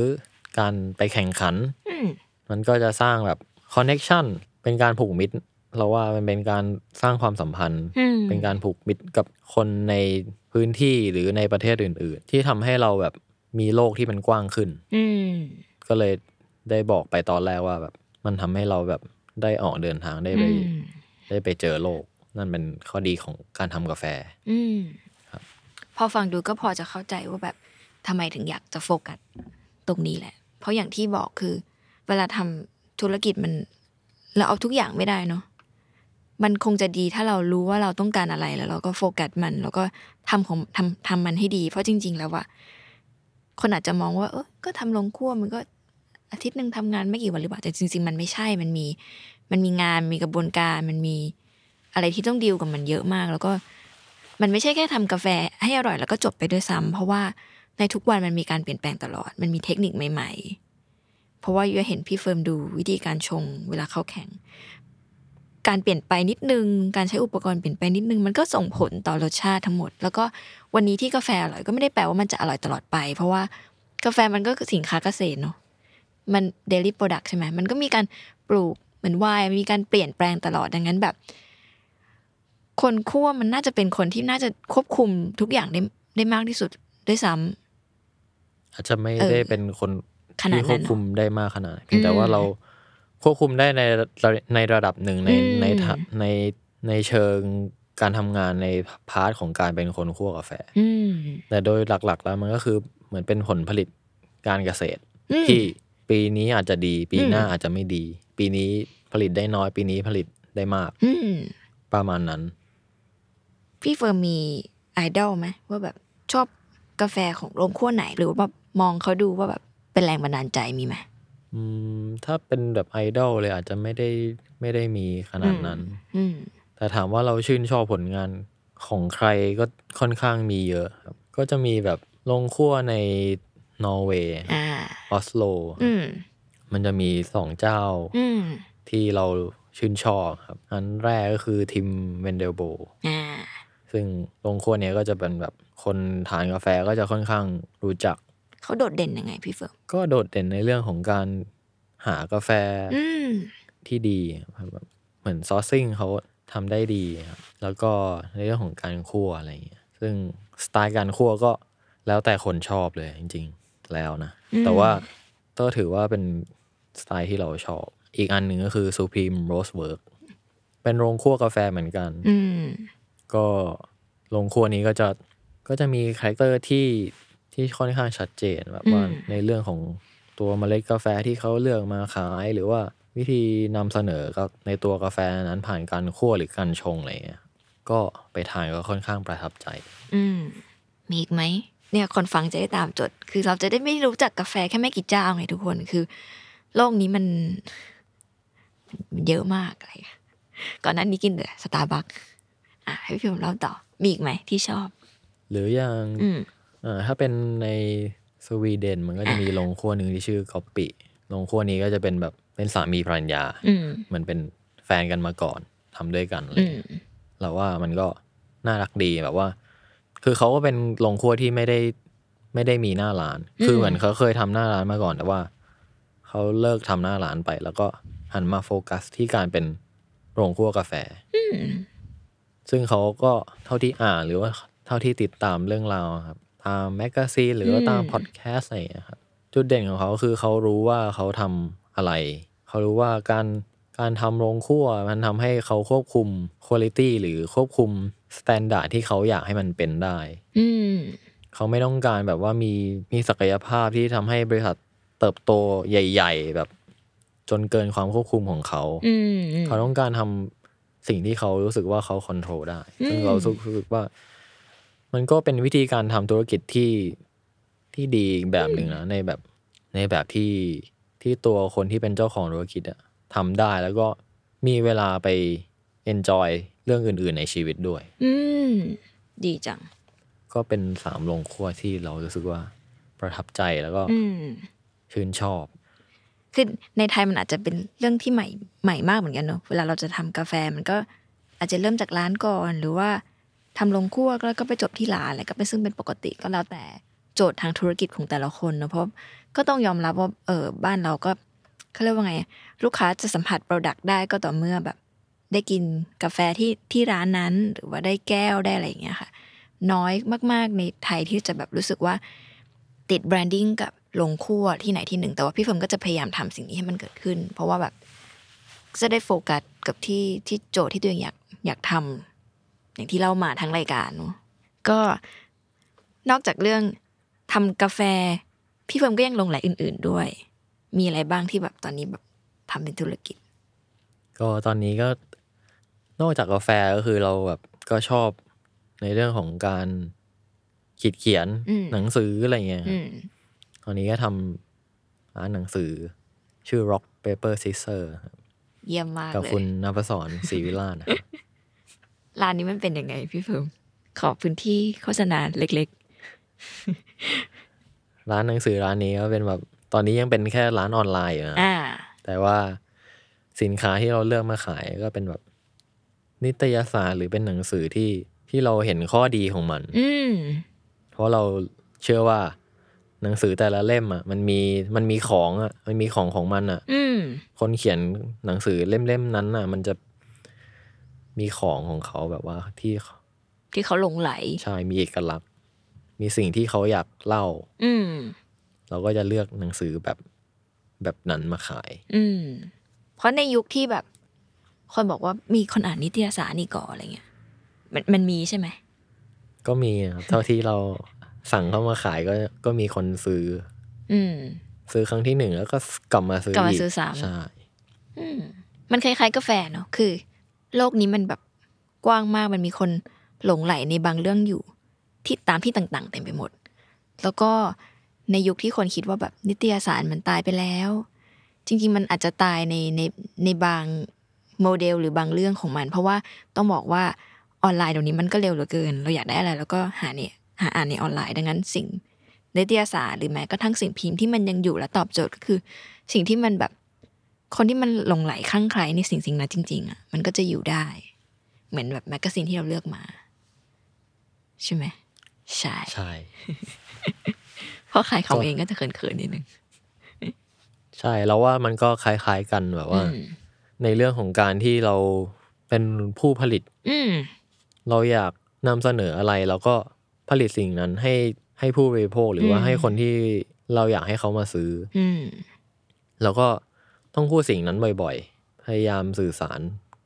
การไปแข่งขันอืมมันก็จะสร้างแบบคอนเน็ชันเป็นการผูกมิตร เราว่ามันเป็นการสร้างความสัมพันธ์อืมเป็นการผูกมิตรกับคนในพื้นที่หรือในประเทศอื่น ๆ ที่ทำให้เราแบบมีโลกที่มันกว้างขึ้นอืมก็เลยได้บอกไปตอนแรกว่าแบบ มันทำให้เราแบบได้ออกเดินทางได้ไปอืมได้ไปเจอโลก นั่นเป็นข้อดีของการทำกาแฟอืมครับพอฟังดูก็พอจะเข้าใจว่าแบบทำไมถึงอยากจะโฟกัส ตรงนี้แหละ เพราะอย่างที่บอกคือ เวลาทำธุรกิจมัน เราเอาทุกอย่างไม่ได้เนาะมันคงจะดีถ้าเรารู้ว่าเราต้องการอะไรแล้วเราก็โฟกัสมัน แล้วก็ทำของทำทำมันให้ดี เพราะจริง ๆ แล้วอะคนอาจจะมองว่า เออก็ทำลงคั่วมันก็อาทิตย์หนึ่งทำงานไม่กี่วันหรือเปล่าแต่จริง ๆ มันไม่ใช่มันมี มันมีงานมีกระบวนการมันมีอะไรที่ต้องดีลกับมันเยอะมาก แล้วก็มันไม่ใช่แค่ทำกาแฟให้อร่อยแล้วก็จบไปด้วยซ้ำเพราะว่า ในทุกวันมันมีการเปลี่ยนแปลงตลอด มันมีเทคนิคใหม่ ๆ เพราะว่ายูเห็นพี่เฟิร์มดูวิธีการชงเวลาเข้าแข่ง การเปลี่ยนไปนิดนึง การใช้อุปกรณ์เปลี่ยนไปนิดนึง มันก็ส่งผลต่อรสชาติทั้งหมด แล้วก็วันนี้ที่กาแฟอร่อยก็ไม่ได้แปลว่ามันจะอร่อยตลอดไป เพราะว่ากาแฟมันก็สินค้าเกษตรเนาะ มัน daily product ใช่ไหมมันก็มีการปลูกเหมือนไวน์มีการเปลี่ยนแปลงตลอดดังนั้นแบบ คนคั่วมันน่าจะเป็นคนที่น่าจะควบคุมทุกอย่างได้ได้มากที่สุดด้วยซ้ำ อาจจะไม่เออได้เป็นคนขนาดที่นั้นควบคุมได้มากขนาดนั้นเพียงแต่ว่าเราควบคุมได้ในระในระดับหนึ่งในอืมในทะในในเชิงการทำงานใน part ของการเป็นคนคั่วกาแฟอืมแต่โดยหลักๆ แล้วมันก็คือเหมือนเป็นผลผลิตการเกษตรอืมที่ปีนี้อาจจะดี ปีหน้าอืมอาจจะไม่ดี ปีนี้ผลิตได้น้อย ปีนี้ผลิตได้มากอืมประมาณนั้น พี่เฟิร์มมีไอดอลไหมว่าแบบชอบกาแฟของโรงคั่วไหน หรือว่าแบบ มองเขาดูว่าแบบเป็นแรงบันดาลใจมีไหมอืมถ้าเป็นแบบไอดอลเลยอาจจะไม่ได้ไม่ได้มีขนาดนั้น อืมแต่ถามว่าเราชื่นชอบผลงานของใครก็ค่อนข้างมีเยอะครับ ก็จะมีแบบลงขั้วในนอร์เวย์อ่าออสโลอืมมันจะมีสองเจ้าอืมที่เราชื่นชอบครับ อันแรกก็คือทิมเวนเดลโบ อ่าซึ่งโรงคั่วเนี้ยก็จะเป็นแบบคนทานกาแฟก็จะค่อนข้างรู้จัก เขาโดดเด่นยังไงพี่เฟิร์มก็โดดเด่นในเรื่องของการหากาแฟอืมที่ดีครับแบบเหมือน sourcing เขาทำได้ดีครับแล้วก็ในเรื่องของการคั่วอะไรเงี้ยซึ่งสไตล์การคั่วก็แล้วแต่คนชอบเลยจริง ๆ แล้วนะ แต่ว่าก็ถือว่าเป็นสไตล์ที่เราชอบ อีกอันหนึ่งก็คือ Supreme Roast Work เป็นโรงคั่วกาแฟเหมือนกันอืมก็โรงคั่วนี้ก็จะก็จะมี character ที่ ที่ค่อนข้างชัดเจนแบบว่าอืม ในเรื่องของตัวเมล็ดกาแฟที่เขาเลือกมาขาย หรือว่าวิธีนำเสนอกับในตัวกาแฟนั้นผ่านการคั่วหรือการชงอะไรเงี้ยก็ไปทานก็ค่อนข้างประทับใจ อืม มีอีกไหมเนี่ยคนฟังจะได้ตามจด คือเราจะได้ไม่รู้จักกาแฟแค่ไม่กี่เจ้าไงทุกคนคือ โลกนี้มันมันเยอะมากอะไรอย่างเงี้ยก่อนหนั้นนี้กินแต่สตาร์บัคอะให้พี่ผมเล่าต่อ มีอีกไหมที่ชอบ หรืออย่าง อืม อ่าถ้าเป็นในสวีเดนมันก็จะมีโรงครัวหนึ่งที่ชื่อกอปปิโรงครัวนี้ก็จะเป็นแบบเป็นสามีภรรยา อืม เหมือนเป็นแฟนกันมาก่อนทำด้วยกันอะไรอืม เงี้ย เราว่ามันก็น่ารักดีแบบว่า คือเขาก็เป็นโรงครัวที่ไม่ได้ไม่ได้มีหน้าร้านคือเหมือนเขาเคยทำหน้าร้านมาก่อนแต่ว่าเขาเลิกทำหน้าร้านไป แล้วก็หันมาโฟกัสที่การเป็นโรงคั่วกาแฟซึ่งเขาก็เท่าที่อ่านหรือว่าเท่าที่ติดตามเรื่องราวครับ ตาม magazine หรือว่าตามพอดแคสต์อะไรอย่างเงี้ยครับจุดเด่นของเขาคือเขารู้ว่าเขาทำอะไร เขารู้ว่าการการทำโรงคั่วมันทำให้เขาควบคุมคุณภาพหรือควบคุมstandard ที่เขาอยากให้มันเป็นได้ อืม เขาไม่ต้องการแบบว่ามีมีศักยภาพที่ทำให้บริษัทเติบโตใหญ่ ๆ แบบ จนเกินความควบคุมของเขา อืมอืมเขาต้องการทำสิ่งที่เขารู้สึกว่าเขา control ได้ ซึ่งเรารู้สึกว่า มันก็เป็นวิธีการทำธุรกิจที่ที่ดีอีกแบบหนึ่งนะในแบบในแบบที่ที่ตัวคนที่เป็นเจ้าของธุรกิจอะทำได้แล้วก็มีเวลาไป enjoy เรื่องอื่น ๆ ในชีวิตด้วย อืม ดีจัง ก็เป็นสามโรงครัวที่เรารู้สึกว่าประทับใจแล้วก็อืมชื่นชอบ คือในไทยมันอาจจะเป็นเรื่องที่ใหม่ใหม่มากเหมือนกันเนอะเวลาเราจะทำกาแฟมันก็อาจจะเริ่มจากร้านก่อนหรือว่า ทำลงคั่วแล้วก็ไปจบที่ร้านอะไรก็เป็นซึ่งเป็นปกติก็แล้วแต่โจทย์ทางธุรกิจของแต่ละคนเนอะเพราะก็ต้องยอมรับว่าเออบ้านเราก็เขาเรียกว่าไง ลูกค้าจะสัมผัส product ได้ก็ต่อเมื่อแบบ ได้กินกาแฟที่ที่ร้านนั้น หรือว่าได้แก้วได้อะไรอย่างเงี้ยค่ะ น้อยมาก ๆ ในไทยที่จะแบบรู้สึกว่า ติด branding กับโรงคั่วที่ไหนที่หนึ่ง แต่ว่าพี่เฟิร์มก็จะพยายามทำสิ่งนี้ให้มันเกิดขึ้น เพราะว่าแบบจะได้โฟกัสกับที่ที่โจทย์ที่ตัวเองอยากอยากทำ อย่างที่เล่ามาทั้งรายการเนาะก็นอกจากเรื่องทำกาแฟ พี่เฟิร์มก็ยังหลงใหลอื่น ๆด้วย มีอะไรบ้างที่แบบตอนนี้แบบทำเป็นธุรกิจ ก็ตอนนี้ก็นอกจากกาแฟก็คือเราแบบก็ชอบในเรื่องของการขีดเขียนอืมหนังสืออะไรเงี้ยคอืรับอืมตอนนี้ก็ทำร้านหนังสือ ชื่อ Rock Paper Scissor ครับเยี่ยมมากกับเลยคุณนภศรศรีวิลาศนครับร้านนี้มันเป็นยังไงพี่เฟิร์มขอพื้นที่โฆษณาเล็กร้านหนังสือร้านนี้ก็เป็นแบบตอนนี้ยังเป็นแค่ร้านออนไลน์อยู่นะๆอ่าแต่ว่าสินค้าที่เราเลือกมาขายก็เป็นแบบนิตยสารหรือเป็นหนังสือที่ที่เราเห็นข้อดีของมัน อืมเพราะเราเชื่อว่า หนังสือแต่ละเล่มอะ มันมีมันมีของอะ มันมีของของมันอะ อืมคนเขียนหนังสือเล่มๆนั้นอะ มันจะ มีของของเขาแบบว่าที่ที่เขาหลงไหล ใช่มีเอกลักษณ์ มีสิ่งที่เขาอยากเล่า อืมเราก็จะเลือกหนังสือแบบแบบนั้นมาขาย อืม เพราะในยุคที่แบบ คนบอกว่ามีคนอ่านนิตยสารนี่ก่อนอะไรเงี้ย มันมันมีใช่ไหม ก็มีครับเท่าที่เราสั่งเข้ามาขายก็ก็มีคนซื้อ อืม ซื้อครั้งที่หนึ่งแล้วก็กลับมาซื้อกลับมาอีกซื้อซ้ำใช่อืมมันคล้ายๆกาแฟเนาะคือ โลกนี้มันแบบกว้างมากมันมีคนหลงไหลในบางเรื่องอยู่ ที่ตามที่ต่างๆเต็มไปหมด แล้วก็ในยุคที่คนคิดว่าแบบนิตยสารมันตายไปแล้ว จริง ๆ มันอาจจะตายในในในบางโมเดลหรือบางเรื่องของมัน เพราะว่าต้องบอกว่าออนไลน์เดี๋ยวนี้มันก็เร็วเหลือเกิน เราอยากได้อะไรแล้วก็หาเนี่ยหาอ่านในออนไลน์ดังนั้นสิ่งนิตยสารหรือแม้กระทั่งสิ่งพิมพ์ที่มันยังอยู่และตอบโจทย์ก็คือ สิ่งที่มันแบบ คนที่มันหลงไหลคลั่งไคล้ในสิ่งสิ่งนั้นจริง ๆอะมันก็จะอยู่ได้ เหมือนแบบแมกกาซีนที่เราเลือกมา ใช่ไหมใช่ใช่เพราะขายของเองก็จะเขินๆนิดนึงใช่แล้วว่ามันก็คล้ายๆกันแบบว่าอืมในเรื่องของการที่เราเป็นผู้ผลิตอืมเราอยากนำเสนออะไรเราก็ผลิตสิ่งนั้นให้ให้ผู้บริโภคหรือว่าอืมให้คนที่เราอยากให้เขามาซื้ออืมแล้วก็ ต้องพูดสิ่งนั้นบ่อยๆ พยายามสื่อสาร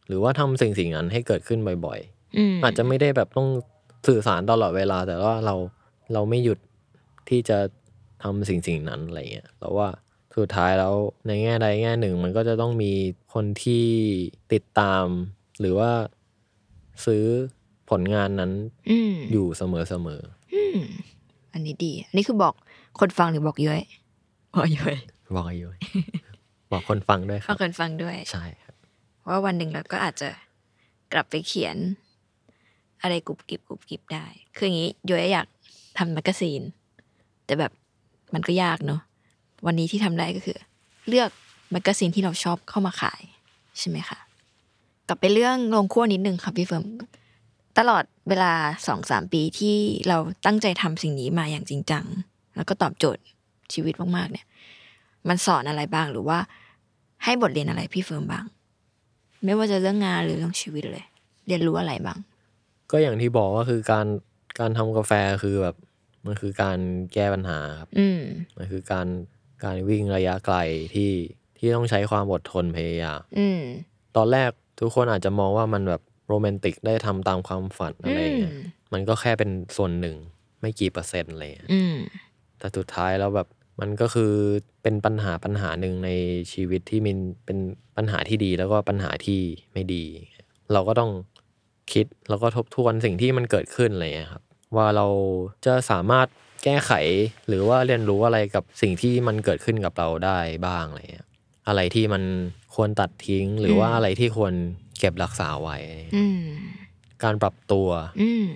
หรือว่าทำสิ่งสิ่งนั้นให้เกิดขึ้นบ่อยอืมๆอาจจะไม่ได้แบบต้องสื่อสารตลอดเวลา แต่ว่าเราเราไม่หยุดที่จะทำสิ่งสิ่งนั้นอะไรเงี้ยเราว่าสุดท้ายแล้วในแง่ใดแง่หนึ่ง มันก็จะต้องมีคนที่ติดตาม หรือว่าซื้อผลงานนั้นอืมอยู่เสมออืมอันนี้ดี อันนี้คือบอกคนฟังหรือบอกย้อยบอกย้อยๆบอกอยู่ บอกคนฟังด้วยครับ บอกคนฟังด้วย ใช่ครับว่าวันหนึ่งเราก็อาจจะกลับไปเขียน อะไรกรุบกริบกรุบกริบได้ คืออย่างนี้ย้อยอยากทำ magazine แต่แบบมันก็ยากเนอะวันนี้ที่ทำได้ก็คือ เลือก magazine ที่เราชอบเข้ามาขายใช่ไหมคะกลับไปเรื่องโรงคั่วนิดนึงค่ะพี่เฟิร์มตลอดเวลาสองสามปีที่เราตั้งใจทำสิ่งนี้มาอย่างจริงจัง แล้วก็ตอบโจทย์ชีวิตมากๆเนี่ย มันสอนอะไรบ้างหรือว่า ให้บทเรียนอะไรพี่เฟิร์มบ้าง ไม่ว่าจะเรื่องงานหรือเรื่องชีวิตเลย เรียนรู้อะไรบ้าง ก็อย่างที่บอกว่าคือการการทำกาแฟคือแบบ มันคือการแก้ปัญหาครับ อืม มันคือการการวิ่งระยะไกลที่ที่ต้องใช้ความอดทนพยายามอืม ตอนแรกทุกคนอาจจะมองว่ามันแบบโรแมนติกได้ทำตามความฝันอะไรอย่างเงี้ยอืม มันก็แค่เป็นส่วนหนึ่งไม่กี่เปอร์เซ็นต์อะไรอย่างเลย อืม แต่สุดท้ายแล้วแบบ มันก็คือเป็นปัญหาปัญหาหนึ่งในชีวิตที่มันเป็นปัญหาที่ดีแล้วก็ปัญหาที่ไม่ดี เราก็ต้องคิดแล้วก็ทบทวนสิ่งที่มันเกิดขึ้นอะไรอย่างเงี้ยครับว่าเราจะสามารถแก้ไขหรือว่าเรียนรู้อะไรกับสิ่งที่มันเกิดขึ้นกับเราได้บ้างอะไรอย่างเงี้ยอะไรที่มันควรตัดทิ้งหรือว่าอืมอะไรที่ควรเก็บรักษาไว้อืมการปรับตัวอืม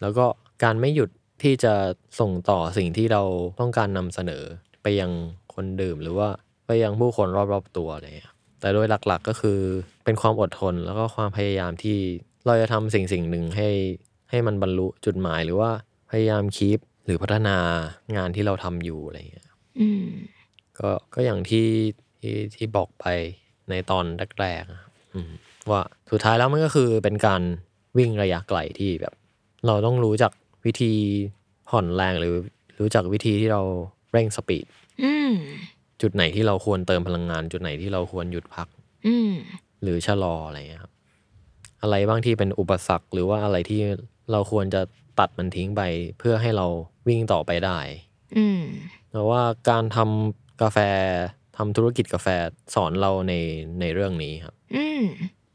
แล้วก็การไม่หยุดที่จะส่งต่อสิ่งที่เราต้องการนำเสนอ ไปยังคนดื่มหรือว่าไปยังผู้คนรอบๆตัวอะไรอย่างเงี้ยแต่โดยหลักๆก็คือเป็นความอดทนแล้วก็ความพยายามที่เราจะทำสิ่งสิ่งหนึ่งให้ให้มันบรรลุจุดหมายหรือว่าพยายามคีปหรือพัฒนางานที่เราทำอยู่อะไรอย่างเงี้ยอืมก็ก็อย่างที่ที่ที่บอกไปในตอนแรกๆอะอืมว่าสุดท้ายแล้วมันก็คือเป็นการวิ่งระยะไกลที่แบบ เราต้องรู้จักวิธีผ่อนแรงหรือรู้จักวิธีที่เรา เร่งสปีดอืมจุดไหนที่เราควรเติมพลังงาน จุดไหนที่เราควรหยุดพักอืมหรือชะลออะไรเงี้ยครับ อะไรบ้างที่เป็นอุปสรรคหรือว่าอะไรที่เราควรจะตัดมันทิ้งไป เพื่อให้เราวิ่งต่อไปได้อืมแต่ว่าการทำกาแฟทำธุรกิจกาแฟสอนเราในในเรื่องนี้ครับอืม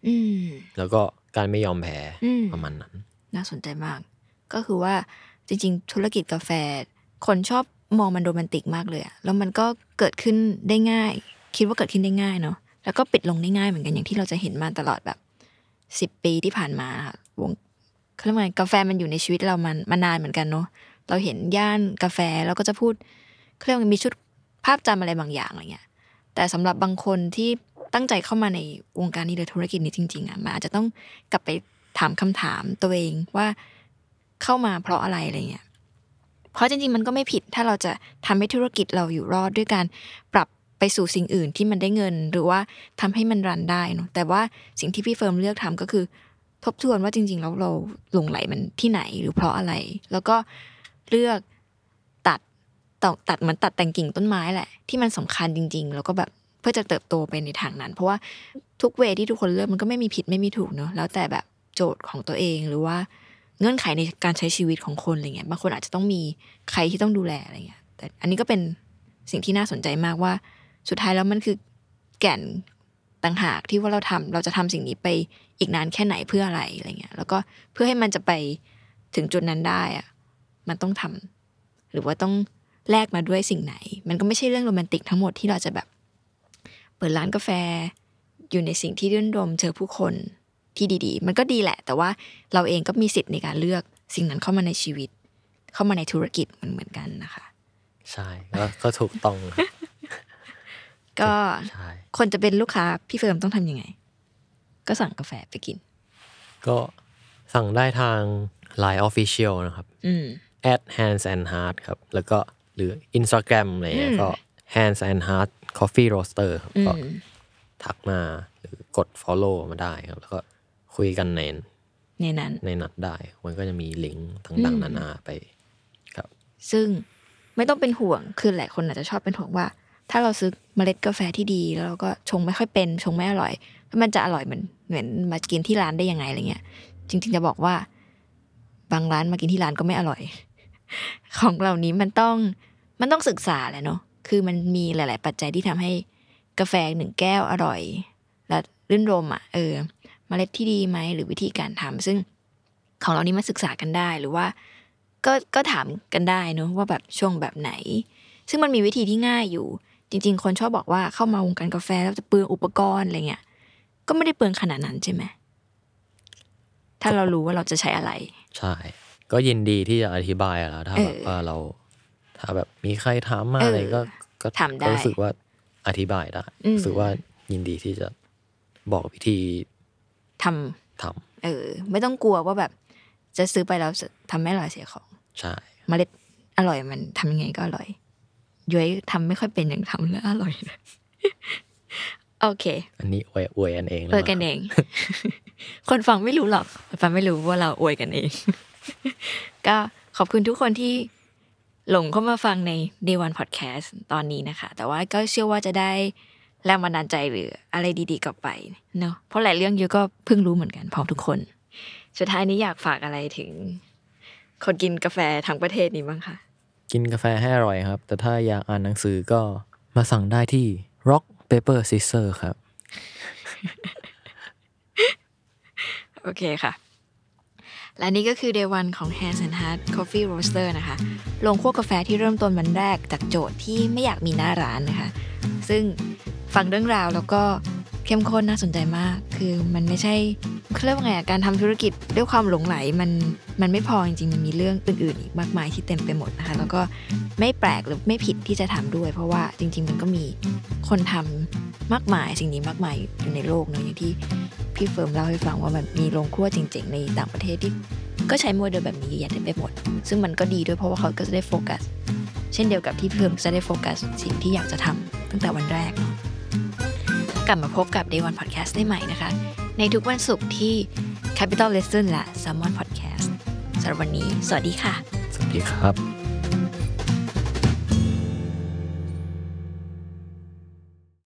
อืมแล้วก็การไม่ยอมแพ้อืมประมาณนั้น น่าสนใจมาก ก็คือว่าจริง ๆ ธุรกิจกาแฟ คนชอบ มองมันโรแมนติกมากเลยอะแล้วมันก็เกิดขึ้นได้ง่าย คิดว่าเกิดขึ้นได้ง่ายเนาะแล้วก็ปิดลงได้ง่ายเหมือนกันอย่างที่เราจะเห็นมาตลอดแบบสิบปีที่ผ่านมาวงเขาเรียกว่าไงกาแฟมันอยู่ในชีวิตเรามันมานานเหมือนกันเนาะเราเห็นย่านกาแฟเราก็จะพูดเขาเรียกมีชุดภาพจำอะไรบางอย่างอะไรเงี้ย แต่สำหรับบางคนที่ตั้งใจเข้ามาในวงการนี้หรือธุรกิจนี้จริง ๆอะมันอาจจะต้องกลับไปถามคำถามตัวเองว่าเข้ามาเพราะอะไรอะไรเงี้ย เพราะจริงๆมันก็ไม่ผิดถ้าเราจะทำให้ธุรกิจเราอยู่รอดด้วยการปรับไปสู่สิ่งอื่นที่มันได้เงิน หรือว่าทำให้มันรันได้เนอะแต่ว่าสิ่งที่พี่เฟิร์มเลือกทำก็คือ ทบทวนว่าจริงๆแล้วเราหลงไหลมันที่ไหนหรือเพราะอะไร แล้วก็เลือกตัดตัดตัดเหมือนตัดแต่งกิ่งต้นไม้แหละ ที่มันสำคัญจริง ๆ แล้วก็แบบเพื่อจะเติบโตไปในทางนั้น เพราะว่าทุกเวที่ทุกคนเลือกมันก็ไม่มีผิดไม่มีถูกเนอะแล้วแต่แบบโจทย์ของตัวเองหรือว่า เงื่อนไขในการใช้ชีวิตของคนอะไรเงี้ยบางคนอาจจะต้องมีใครที่ต้องดูแลอะไรเงี้ย แต่อันนี้ก็เป็นสิ่งที่น่าสนใจมากว่า สุดท้ายแล้วมันคือแก่นต่างหากที่ว่าเราทำเราจะทำสิ่งนี้ไปอีกนานแค่ไหนเพื่ออะไรอะไรเงี้ย แล้วก็เพื่อให้มันจะไปถึงจุดนั้นได้อะมันต้องทำหรือว่าต้องแลกมาด้วยสิ่งไหน มันก็ไม่ใช่เรื่องโรแมนติกทั้งหมดที่เราจะแบบ เปิดร้านกาแฟ อยู่ในสิ่งที่รื่นรมเจอผู้คน ที่ดีๆ มันก็ดีแหละ แต่ว่าเราเองก็มีสิทธิ์ในการเลือกสิ่งนั้นเข้ามาในชีวิต เข้ามาในธุรกิจมันเหมือนกันนะคะ ใช่ก็ก็ถูกต้องครับก็ใช่คนจะเป็นลูกค้าพี่เฟิร์มต้องทำยังไง ก็สั่งกาแฟไปกิน ก็สั่งได้ทาง Line Official นะครับอืม at hands and heart ครับ แล้วก็หรือ Instagram อะไรเงี้ยก็ hands and heart coffee roaster ครับก็อืมทักมาหรือกด follow มาได้ครับ แล้วก็ คุยกันในในนั้นในนัดได้ มันก็จะมีลิงก์ต่างๆนานาไป ครับ ซึ่งไม่ต้องเป็นห่วงคือหลายคนอาจจะชอบเป็นห่วงว่า ถ้าเราซื้อเมล็ดกาแฟที่ดี แล้วเราก็ชงไม่ค่อยเป็น ชงไม่อร่อยแล้วมันจะอร่อยเหมือนเหมือนมากินที่ร้านได้ยังไงอะไรเงี้ย จริง ๆ จะบอกว่า บางร้านมากินที่ร้านก็ไม่อร่อย ของเหล่านี้มันต้องมันต้องศึกษาแหละเนาะคือมันมีหลาย ๆ ปัจจัยที่ทำให้กาแฟหนึ่งแก้วอร่อย และรื่นรมอะเออ เมล็ดที่ดีไหมหรือวิธีการทำซึ่งของเรานี้มาศึกษากันได้หรือว่า ก็ก็ถามกันได้เนอะว่าแบบช่วงแบบไหน ซึ่งมันมีวิธีที่ง่ายอยู่ จริง ๆ คนชอบบอกว่าเข้ามาวงการกาแฟแล้วจะเปลืองอุปกรณ์อะไรเงี้ยก็ไม่ได้เปลืองขนาดนั้นใช่ไหมถ้าเรารู้ว่าเราจะใช้อะไร ใช่ ก็ยินดีที่จะอธิบายอะแล้วถ้าเออแบบว่าเรา ถ้าแบบมีใครถามมาเออออะไรก็ก็ถามได้ก็รู้สึกว่าอธิบายได้อืมรู้สึกว่ายินดีที่จะบอกวิธี ทำทำเออ ไม่ต้องกลัวว่าแบบ จะซื้อไปแล้วจะทำไม่อร่อยเสียของ ใช่เมล็ดอร่อยมันทำยังไงก็อร่อยย้อยทำไม่ค่อยเป็นอย่างทำแล้วอร่อยนะโอเค อันนี้อวยอวยกันเองอวยกันเอง คนฟังไม่รู้หรอกคนฟังไม่รู้ว่าเราอวยกันเอง ก็ขอบคุณทุกคนที่หลงเข้ามาฟังใน Day One Podcast ตอนนี้นะคะ แต่ว่าก็เชื่อว่าจะได้ แรงบันดาลใจหรืออะไรดีๆกลับไปเนาะเพราะหลายเรื่องเยอะก็เพิ่งรู้เหมือนกันพร้อมทุกคน สุดท้ายนี้อยากฝากอะไรถึง คนกินกาแฟทั้งประเทศนี้บ้างคะกินกาแฟให้อร่อยครับ แต่ถ้าอยากอ่านหนังสือก็มาสั่งได้ที่ Rock Paper Scissor ครับ โอเคค่ะ และนี่ก็คือ Day One ของ Hands and Heart Coffee Roaster นะคะลงคั่วกาแฟที่เริ่มต้นวันแรกจากโจทย์ที่ไม่อยากมีหน้าร้านนะคะ ซึ่งฟังเรื่องราวแล้วก็ เข้มข้นน่าสนใจมาก คือมันไม่ใช่เขาเรียกว่าไงอะการทำธุรกิจด้วยความหลงไหลมันมันไม่พอจริงๆ มันมีเรื่องอื่นๆอีกมากมายที่เต็มไปหมดนะคะ แล้วก็ไม่แปลกหรือไม่ผิดที่จะทำด้วย เพราะว่าจริง ๆ มันก็มีคนทำมากมายสิ่งนี้มากมายอยู่ในโลกเนอะอย่างที่พี่เฟิร์มเล่าให้ฟังว่ามันมีโรงคั่วจริงๆในต่างประเทศที่ก็ใช้โมเดลแบบนี้เยอะแยะเต็มไปหมด ซึ่งมันก็ดีด้วยเพราะว่าเขาก็จะได้โฟกัส เช่นเดียวกับที่เฟิร์มจะได้โฟกัสสิ่งที่อยากจะทำตั้งแต่วันแรกเนาะก ลับมาพบกับ Day One Podcast ได้ใหม่นะคะ ในทุกวันศุกร์ที่ Capital Listen และ Salmon Podcast สำหรับวันนี้ สวัสดีค่ะ สวัสดีครับ